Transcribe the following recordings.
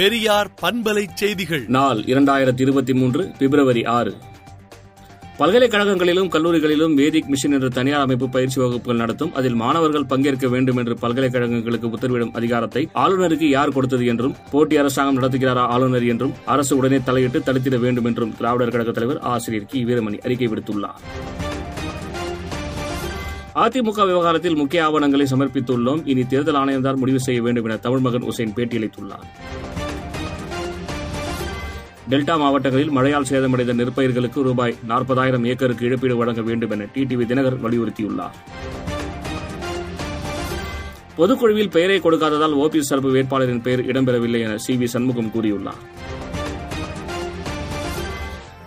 பெரியார் பண்பலை செய்திகள். நாள் இரண்டாயிரத்தி இருபத்தி மூன்று பிப்ரவரி ஆறு. பல்கலைக்கழகங்களிலும் கல்லூரிகளிலும் வேதிக் மிஷன் என்ற தனியார் அமைப்பு பயிற்சி வகுப்புகள் நடத்தும். அதில் மாணவர்கள் பங்கேற்க வேண்டும் என்று பல்கலைக்கழகங்களுக்கு உத்தரவிடும் அதிகாரத்தை ஆளுநருக்கு யார் கொடுத்தது என்றும் போட்டி அரசாங்கம் நடத்துகிறாரா ஆளுநர் என்றும் அரசு உடனே தலையிட்டு தடுத்திட வேண்டும் என்றும் திராவிடர் கழக தலைவர் ஆசிரியர் கி. வீரமணி அறிக்கை விடுத்துள்ளார். அதிமுக விவகாரத்தில் முக்கிய ஆவணங்களை சமர்ப்பித்துள்ளோம். இனி தேர்தல் ஆணையம்தான் முடிவு செய்ய வேண்டும் என தமிழ்மகன் உசேன் பேட்டியளித்துள்ளார். டெல்டா மாவட்டங்களில் மழையால் சேதமடைந்த நெற்பயிர்களுக்கு ரூபாய் நாற்பதாயிரம் ஏக்கருக்கு இழப்பீடு வழங்க வேண்டும் என டிடிவி தினகர் வலியுறுத்தியுள்ளார். பொதுக்குழுவில் பெயரை கொடுக்காததால் ஓபிஎஸ் தரப்பு வேட்பாளரின் பெயர் இடம்பெறவில்லை என சி வி சண்முகம் கூறியுள்ளார்.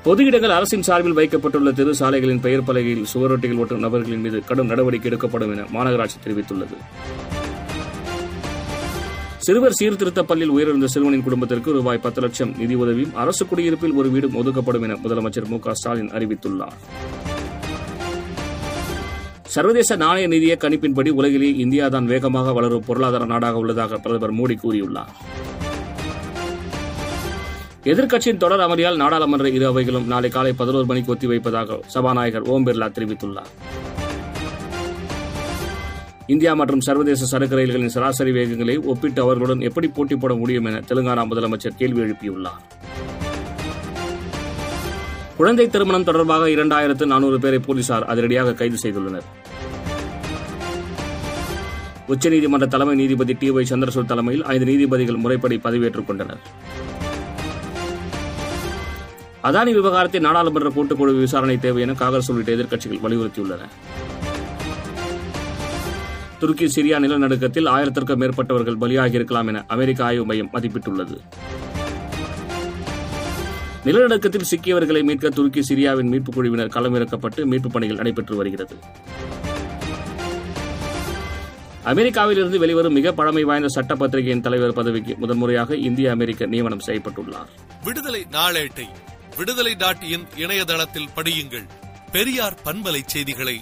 பொது இடங்கள் அரசின் சார்பில் வைக்கப்பட்டுள்ள தெரு சாலைகளின் பெயர் பலகையில் சுவரொட்டிகள் ஒட்டும் நபர்களின் மீது கடும் நடவடிக்கை எடுக்கப்படும் என மாநகராட்சி தெரிவித்துள்ளது. சிறுவர் சீர்திருத்த பள்ளியில் உயிரிழந்த சிறுவனின் குடும்பத்திற்கு ரூபாய் பத்து லட்சம் நிதி உதவியும் அரசு குடியிருப்பில் ஒரு வீடும் ஒதுக்கப்படும் என முதலமைச்சர் மு ஸ்டாலின் அறிவித்துள்ளார். சர்வதேச நாணய நிதிய கணிப்பின்படி உலகிலேயே இந்தியாதான் வேகமாக வளரும் பொருளாதார நாடாக உள்ளதாக பிரதமர் மோடி கூறியுள்ளார். எதிர்க்கட்சியின் தொடர் அமளியால் நாடாளுமன்ற இரு அவைகளும் நாளை காலை பதினோரு மணிக்கு ஒத்திவைப்பதாக சபாநாயகர் ஓம் பிர்லா தெரிவித்துள்ளார். இந்தியா மற்றும் சர்வதேச சரக்கு ரயில்களின் சராசரி வேகங்களை ஒப்பிட்டு அவர்களுடன் எப்படி போட்டி போட முடியும் என தெலுங்கானா முதலமைச்சர் கேள்வி எழுப்பியுள்ளார். குழந்தை திருமணம் தொடர்பாக இரண்டாயிரத்து நானூறு பேரை போலீசார் அதிரடியாக கைது செய்துள்ளனர். உச்சநீதிமன்ற தலைமை நீதிபதி டி ஒய் சந்திரசூட் தலைமையில் ஐந்து நீதிபதிகள் முறைப்படி பதவியேற்றுக் கொண்டனர். அதானி விவகாரத்தை நாடாளுமன்ற கூட்டுக்குழு விசாரணை தேவை என காங்கிரஸ் உள்ளிட்ட எதிர்க்கட்சிகள் வலியுறுத்தியுள்ளன. துருக்கி சிரியா நிலநடுக்கத்தில் ஆயிரத்திற்கும் மேற்பட்டவர்கள் பலியாகியிருக்கலாம் என அமெரிக்க ஆய்வு மையம் மதிப்பிட்டுள்ளது. நிலநடுக்கத்தில் சிக்கியவர்களை மீட்க துருக்கி சிரியாவின் மீட்புக் குழுவினர் களமிறக்கப்பட்டு மீட்புப் பணிகள் நடைபெற்று வருகிறது. அமெரிக்காவில் இருந்து வெளிவரும் மிக பழமை வாய்ந்த சட்ட பத்திரிகையின் தலைவர் பதவிக்கு முதன்முறையாக இந்திய அமெரிக்க நியமனம் செய்யப்பட்டுள்ளார். விடுதலை நாளேட்டை விடுதலை டாட் இன் இணையதளத்தில் படியுங்கள். பெரியார் பண்பலை செய்திகளை